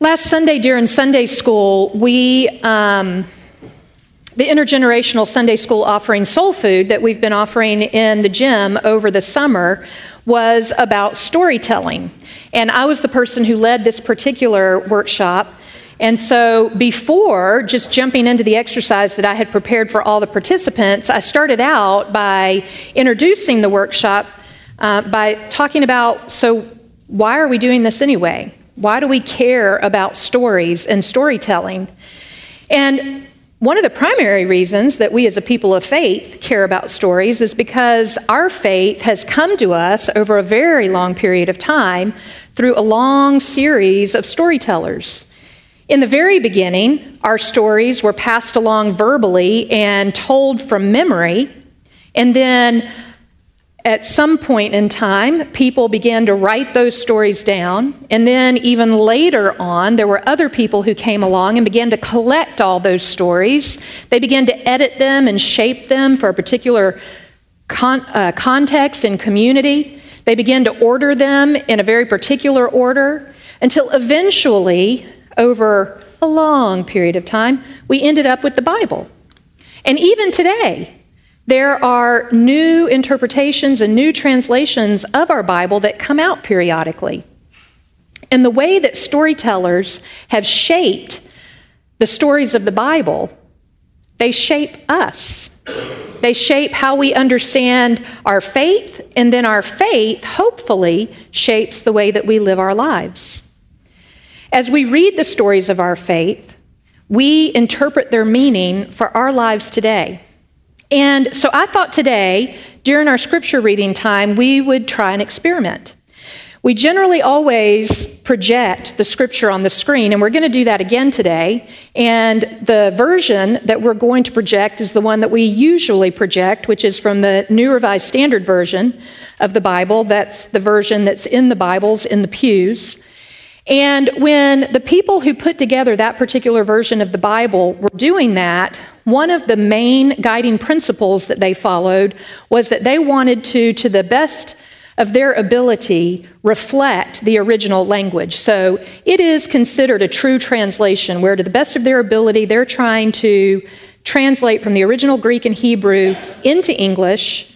Last Sunday during Sunday school, we, um, the intergenerational Sunday school offering soul food that we've been offering in the gym over the summer was about storytelling. And I was the person who led this particular workshop. And so, before just jumping into the exercise that I had prepared for all the participants, I started out by introducing the workshop uh, by talking about so, why are we doing this anyway? Why do we care about stories and storytelling? And one of the primary reasons that we as a people of faith care about stories is because our faith has come to us over a very long period of time through a long series of storytellers. In the very beginning, our stories were passed along verbally and told from memory, and then at some point in time, people began to write those stories down. And then, even later on, there were other people who came along and began to collect all those stories. They began to edit them and shape them for a particular con- uh, context and community. They began to order them in a very particular order until eventually, over a long period of time, we ended up with the Bible. And even today, there are new interpretations and new translations of our Bible that come out periodically. And the way that storytellers have shaped the stories of the Bible, they shape us. They shape how we understand our faith, and then our faith, hopefully, shapes the way that we live our lives. As we read the stories of our faith, we interpret their meaning for our lives today. And so I thought today, during our scripture reading time, we would try an experiment. We generally always project the scripture on the screen, and we're going to do that again today. And the version that we're going to project is the one that we usually project, which is from the New Revised Standard Version of the Bible. That's the version that's in the Bibles in the pews. And when the people who put together that particular version of the Bible were doing that, one of the main guiding principles that they followed was that they wanted to, to the best of their ability, reflect the original language. So it is considered a true translation where, to the best of their ability, they're trying to translate from the original Greek and Hebrew into English,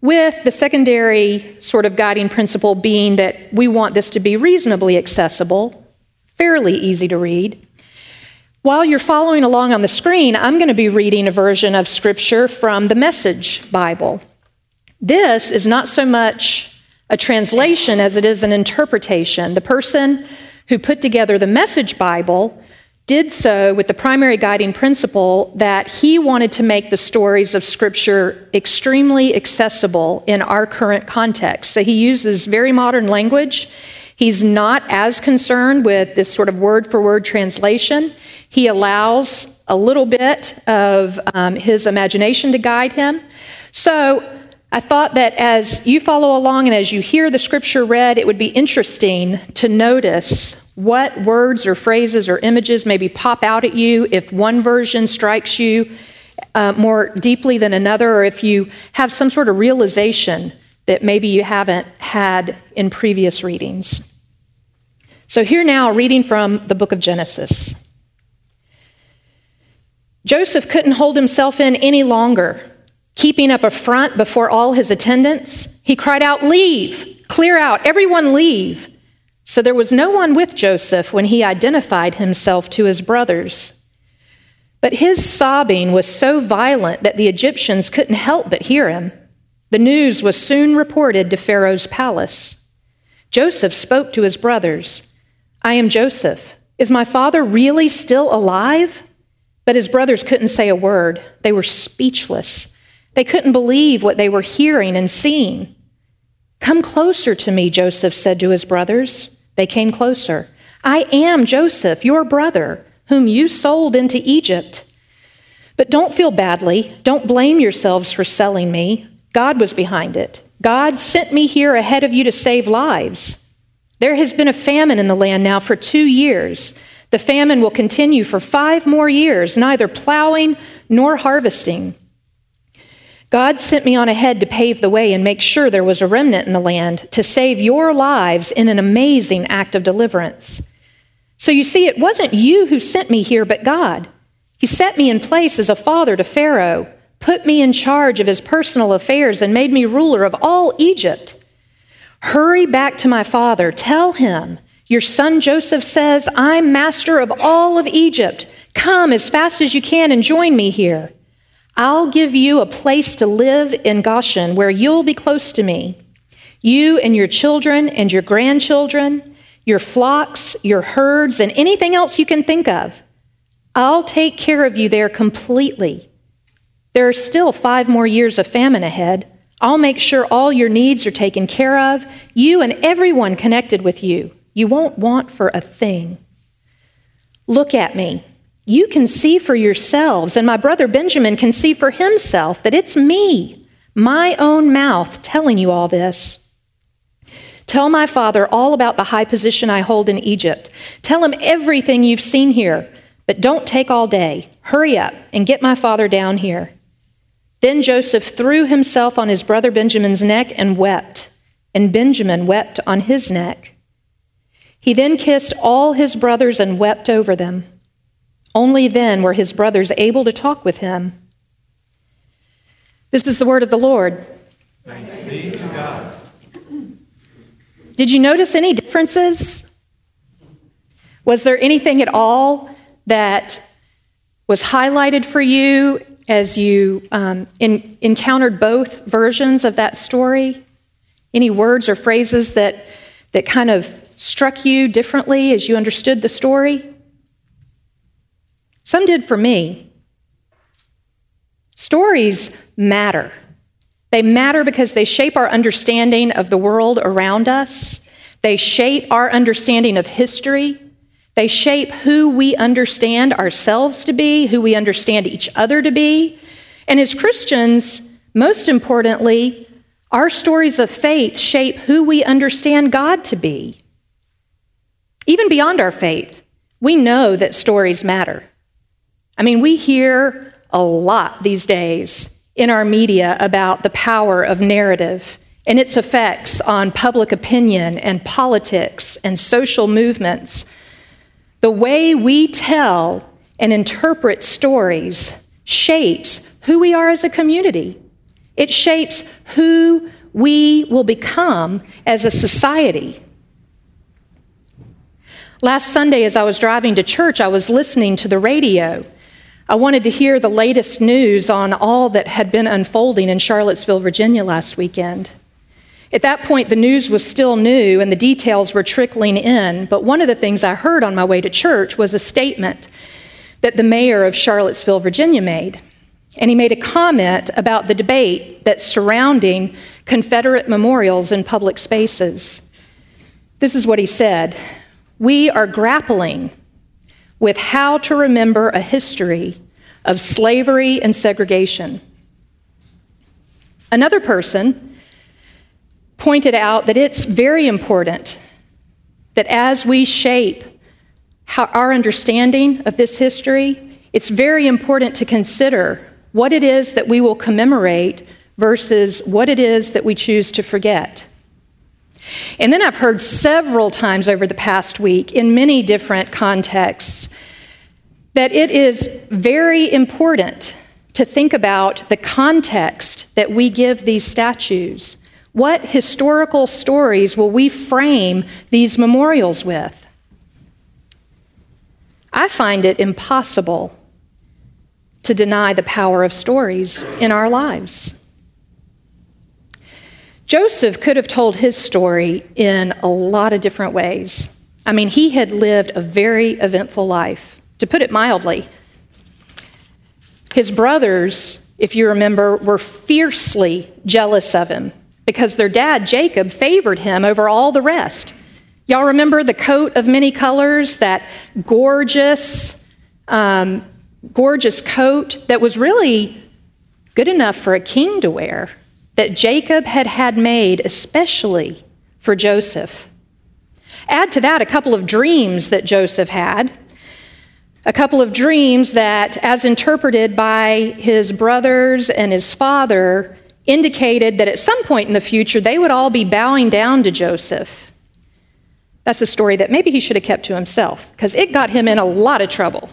with the secondary sort of guiding principle being that we want this to be reasonably accessible, fairly easy to read. While you're following along on the screen, I'm going to be reading a version of Scripture from the Message Bible. This is not so much a translation as it is an interpretation. The person who put together the Message Bible did so with the primary guiding principle that he wanted to make the stories of Scripture extremely accessible in our current context. So he uses very modern language. He's not as concerned with this sort of word for word translation. He allows a little bit of um, his imagination to guide him. So I thought that as you follow along and as you hear the scripture read, it would be interesting to notice what words or phrases or images maybe pop out at you if one version strikes you uh, more deeply than another, or if you have some sort of realization that maybe you haven't had in previous readings. So, here now, reading from the book of Genesis. Joseph couldn't hold himself in any longer. Keeping up a front before all his attendants, he cried out, Leave! Clear out! Everyone leave! So there was no one with Joseph when he identified himself to his brothers. But his sobbing was so violent that the Egyptians couldn't help but hear him. The news was soon reported to Pharaoh's palace. Joseph spoke to his brothers I am Joseph. Is my father really still alive? But his brothers couldn't say a word. They were speechless. They couldn't believe what they were hearing and seeing. Come closer to me, Joseph said to his brothers. They came closer. I am Joseph, your brother, whom you sold into Egypt. But don't feel badly. Don't blame yourselves for selling me. God was behind it. God sent me here ahead of you to save lives. There has been a famine in the land now for two years. The famine will continue for five more years, neither plowing nor harvesting. God sent me on ahead to pave the way and make sure there was a remnant in the land to save your lives in an amazing act of deliverance. So you see, it wasn't you who sent me here, but God. He set me in place as a father to Pharaoh, put me in charge of his personal affairs, and made me ruler of all Egypt. Hurry back to my father. Tell him, Your son Joseph says, I'm master of all of Egypt. Come as fast as you can and join me here. I'll give you a place to live in Goshen where you'll be close to me. You and your children and your grandchildren, your flocks, your herds, and anything else you can think of. I'll take care of you there completely. There are still five more years of famine ahead. I'll make sure all your needs are taken care of, you and everyone connected with you. You won't want for a thing. Look at me. You can see for yourselves, and my brother Benjamin can see for himself that it's me, my own mouth, telling you all this. Tell my father all about the high position I hold in Egypt. Tell him everything you've seen here, but don't take all day. Hurry up and get my father down here. Then Joseph threw himself on his brother Benjamin's neck and wept, and Benjamin wept on his neck. He then kissed all his brothers and wept over them. Only then were his brothers able to talk with him. This is the word of the Lord. Thanks be to God. Did you notice any differences? Was there anything at all that was highlighted for you as you um, in, encountered both versions of that story? Any words or phrases that, that kind of struck you differently as you understood the story? Some did for me. Stories matter. They matter because they shape our understanding of the world around us. They shape our understanding of history. They shape who we understand ourselves to be, who we understand each other to be. And as Christians, most importantly, our stories of faith shape who we understand God to be. Even beyond our faith, we know that stories matter. I mean, we hear a lot these days in our media about the power of narrative and its effects on public opinion and politics and social movements the way we tell and interpret stories shapes who we are as a community. It shapes who we will become as a society. Last Sunday, as I was driving to church, I was listening to the radio. I wanted to hear the latest news on all that had been unfolding in Charlottesville, Virginia last weekend. At that point, the news was still new and the details were trickling in, but one of the things I heard on my way to church was a statement that the mayor of Charlottesville, Virginia made. And he made a comment about the debate that's surrounding Confederate memorials in public spaces. This is what he said We are grappling with how to remember a history of slavery and segregation. Another person pointed out that it's very important that as we shape our understanding of this history, it's very important to consider what it is that we will commemorate versus what it is that we choose to forget. And then I've heard several times over the past week in many different contexts that it is very important to think about the context that we give these statues. What historical stories will we frame these memorials with? I find it impossible to deny the power of stories in our lives. Joseph could have told his story in a lot of different ways. I mean, he had lived a very eventful life, to put it mildly. His brothers, if you remember, were fiercely jealous of him because their dad, Jacob, favored him over all the rest. Y'all remember the coat of many colors, that gorgeous, um, gorgeous coat that was really good enough for a king to wear, that Jacob had had made especially for Joseph. Add to that a couple of dreams that Joseph had. A couple of dreams that, as interpreted by his brothers and his father, indicated that at some point in the future they would all be bowing down to Joseph. That's a story that maybe he should have kept to himself because it got him in a lot of trouble.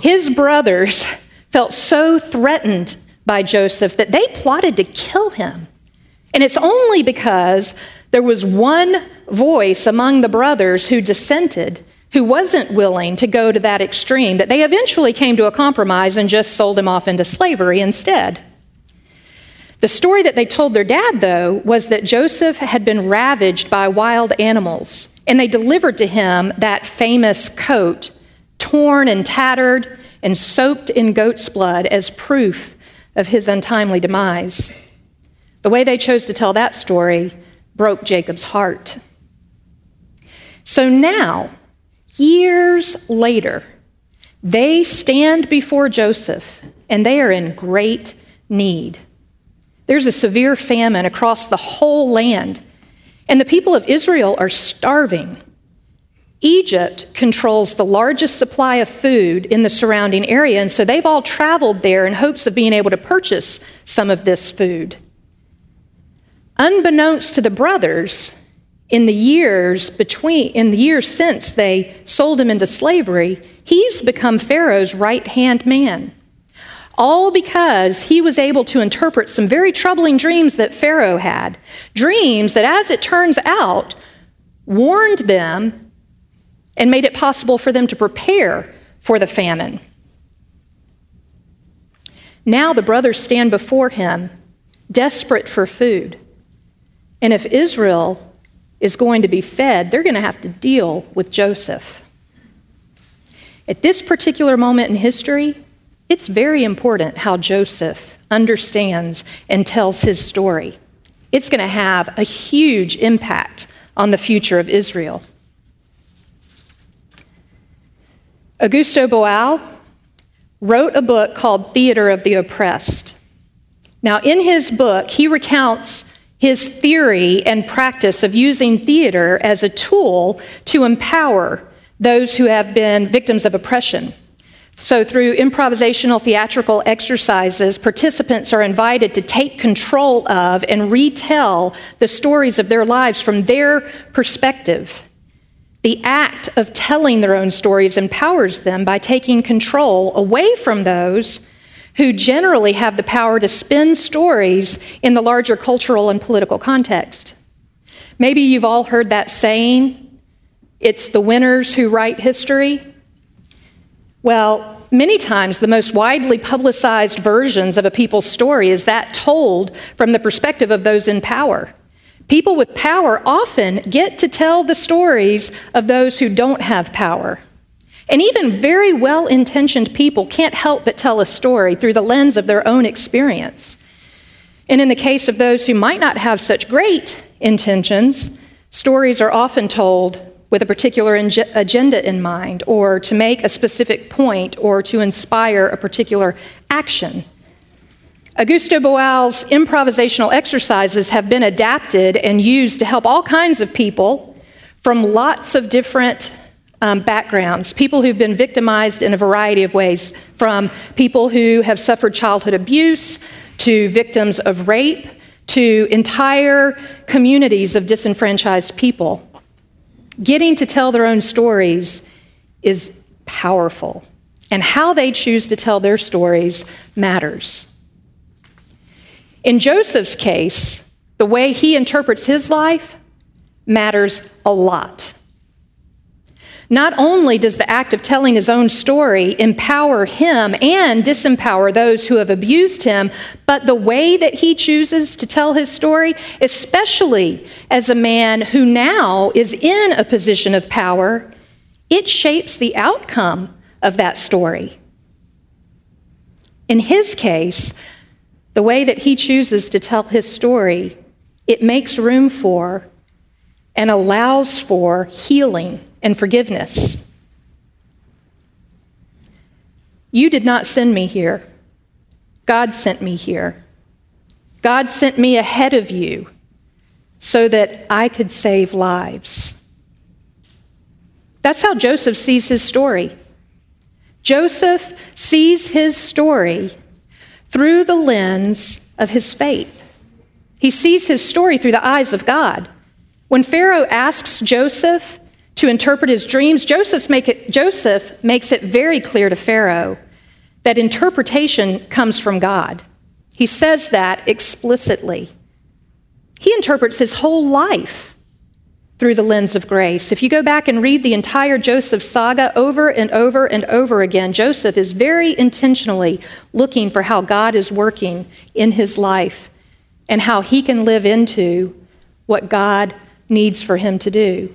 His brothers felt so threatened by Joseph that they plotted to kill him. And it's only because there was one voice among the brothers who dissented, who wasn't willing to go to that extreme, that they eventually came to a compromise and just sold him off into slavery instead. The story that they told their dad, though, was that Joseph had been ravaged by wild animals, and they delivered to him that famous coat, torn and tattered and soaked in goat's blood, as proof of his untimely demise. The way they chose to tell that story broke Jacob's heart. So now, years later, they stand before Joseph and they are in great need. There's a severe famine across the whole land, and the people of Israel are starving. Egypt controls the largest supply of food in the surrounding area, and so they've all traveled there in hopes of being able to purchase some of this food. Unbeknownst to the brothers, in the years between in the years since they sold him into slavery, he's become Pharaoh's right-hand man. All because he was able to interpret some very troubling dreams that Pharaoh had. Dreams that, as it turns out, warned them and made it possible for them to prepare for the famine. Now the brothers stand before him, desperate for food. And if Israel is going to be fed, they're going to have to deal with Joseph. At this particular moment in history, it's very important how Joseph understands and tells his story. It's going to have a huge impact on the future of Israel. Augusto Boal wrote a book called Theater of the Oppressed. Now, in his book, he recounts his theory and practice of using theater as a tool to empower those who have been victims of oppression. So, through improvisational theatrical exercises, participants are invited to take control of and retell the stories of their lives from their perspective. The act of telling their own stories empowers them by taking control away from those who generally have the power to spin stories in the larger cultural and political context. Maybe you've all heard that saying it's the winners who write history. Well, many times the most widely publicized versions of a people's story is that told from the perspective of those in power. People with power often get to tell the stories of those who don't have power. And even very well intentioned people can't help but tell a story through the lens of their own experience. And in the case of those who might not have such great intentions, stories are often told with a particular agenda in mind, or to make a specific point, or to inspire a particular action. Augusto Boal's improvisational exercises have been adapted and used to help all kinds of people from lots of different um, backgrounds, people who've been victimized in a variety of ways, from people who have suffered childhood abuse to victims of rape to entire communities of disenfranchised people. Getting to tell their own stories is powerful, and how they choose to tell their stories matters. In Joseph's case, the way he interprets his life matters a lot. Not only does the act of telling his own story empower him and disempower those who have abused him, but the way that he chooses to tell his story, especially as a man who now is in a position of power, it shapes the outcome of that story. In his case, the way that he chooses to tell his story, it makes room for and allows for healing and forgiveness. You did not send me here. God sent me here. God sent me ahead of you so that I could save lives. That's how Joseph sees his story. Joseph sees his story through the lens of his faith. He sees his story through the eyes of God. When Pharaoh asks Joseph to interpret his dreams, Joseph, make it, Joseph makes it very clear to Pharaoh that interpretation comes from God. He says that explicitly. He interprets his whole life through the lens of grace. If you go back and read the entire Joseph saga over and over and over again, Joseph is very intentionally looking for how God is working in his life and how he can live into what God needs for him to do.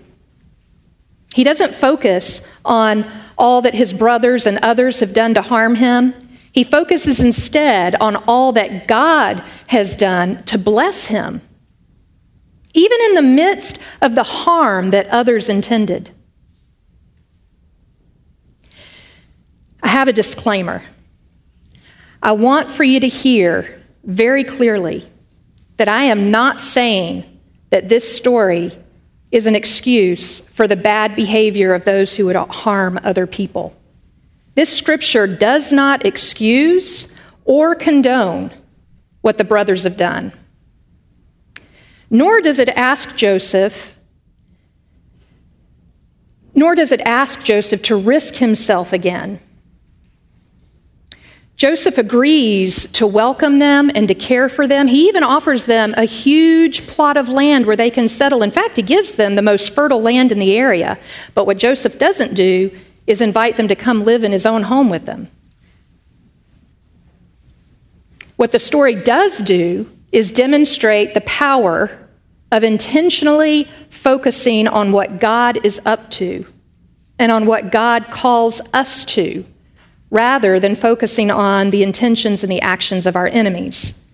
He doesn't focus on all that his brothers and others have done to harm him. He focuses instead on all that God has done to bless him, even in the midst of the harm that others intended. I have a disclaimer. I want for you to hear very clearly that I am not saying that this story is an excuse for the bad behavior of those who would harm other people. This scripture does not excuse or condone what the brothers have done. Nor does it ask Joseph, nor does it ask Joseph to risk himself again Joseph agrees to welcome them and to care for them. He even offers them a huge plot of land where they can settle. In fact, he gives them the most fertile land in the area. But what Joseph doesn't do is invite them to come live in his own home with them. What the story does do is demonstrate the power of intentionally focusing on what God is up to and on what God calls us to rather than focusing on the intentions and the actions of our enemies.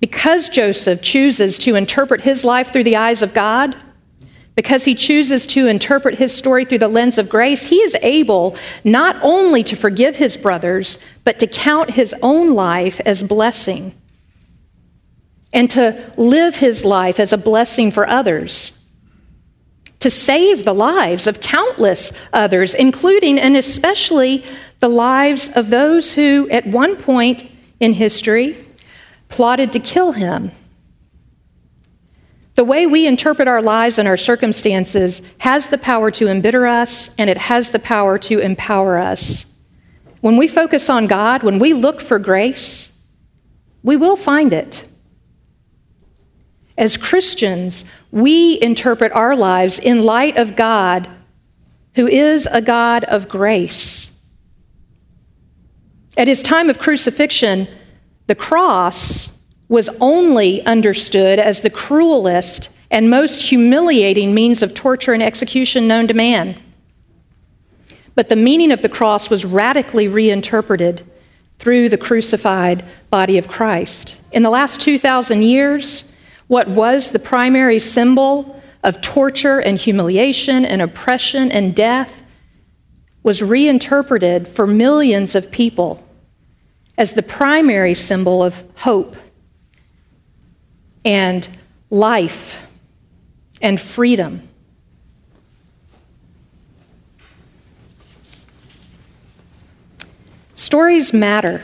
Because Joseph chooses to interpret his life through the eyes of God, because he chooses to interpret his story through the lens of grace, he is able not only to forgive his brothers, but to count his own life as blessing and to live his life as a blessing for others to save the lives of countless others, including and especially the lives of those who, at one point in history, plotted to kill him. The way we interpret our lives and our circumstances has the power to embitter us, and it has the power to empower us. When we focus on God, when we look for grace, we will find it. As Christians, we interpret our lives in light of God, who is a God of grace. At his time of crucifixion, the cross was only understood as the cruelest and most humiliating means of torture and execution known to man. But the meaning of the cross was radically reinterpreted through the crucified body of Christ. In the last 2,000 years, what was the primary symbol of torture and humiliation and oppression and death was reinterpreted for millions of people as the primary symbol of hope and life and freedom. Stories matter.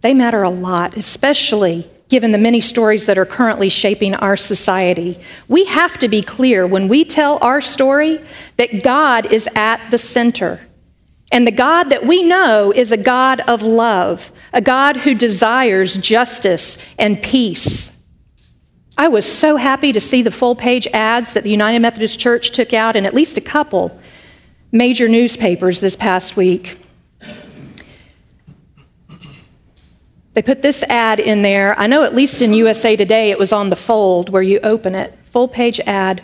They matter a lot, especially given the many stories that are currently shaping our society. We have to be clear when we tell our story that God is at the center. And the God that we know is a God of love, a God who desires justice and peace. I was so happy to see the full page ads that the United Methodist Church took out in at least a couple major newspapers this past week. They put this ad in there. I know at least in USA Today it was on the fold where you open it. Full page ad.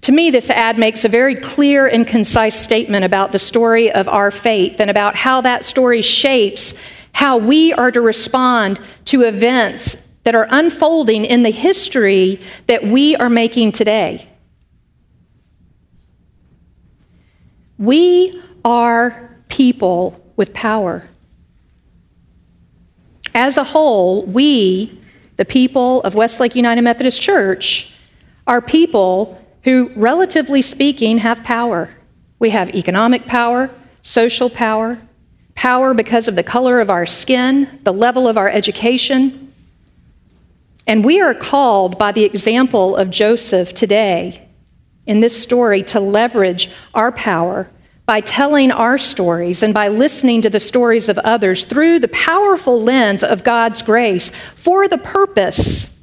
To me, this ad makes a very clear and concise statement about the story of our faith and about how that story shapes how we are to respond to events that are unfolding in the history that we are making today. We are people with power. As a whole, we, the people of Westlake United Methodist Church, are people who, relatively speaking, have power. We have economic power, social power, power because of the color of our skin, the level of our education. And we are called by the example of Joseph today in this story to leverage our power by telling our stories and by listening to the stories of others through the powerful lens of God's grace for the purpose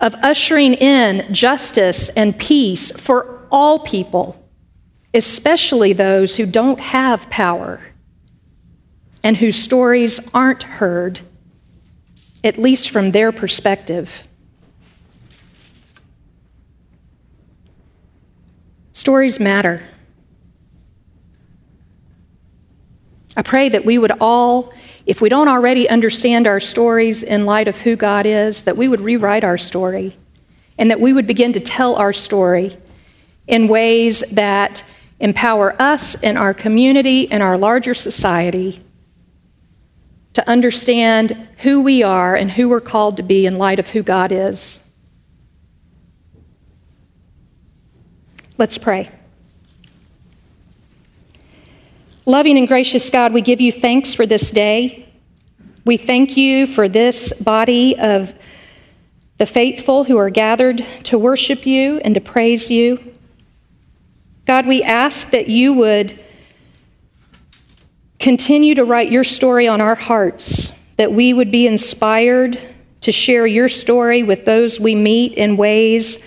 of ushering in justice and peace for all people, especially those who don't have power and whose stories aren't heard, at least from their perspective. Stories matter. I pray that we would all, if we don't already understand our stories in light of who God is, that we would rewrite our story and that we would begin to tell our story in ways that empower us and our community and our larger society to understand who we are and who we're called to be in light of who God is. Let's pray. Loving and gracious God, we give you thanks for this day. We thank you for this body of the faithful who are gathered to worship you and to praise you. God, we ask that you would continue to write your story on our hearts, that we would be inspired to share your story with those we meet in ways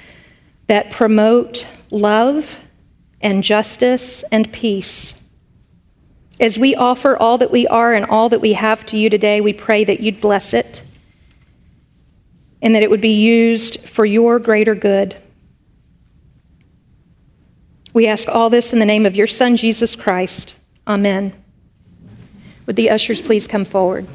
that promote love and justice and peace. As we offer all that we are and all that we have to you today, we pray that you'd bless it and that it would be used for your greater good. We ask all this in the name of your Son, Jesus Christ. Amen. Would the ushers please come forward?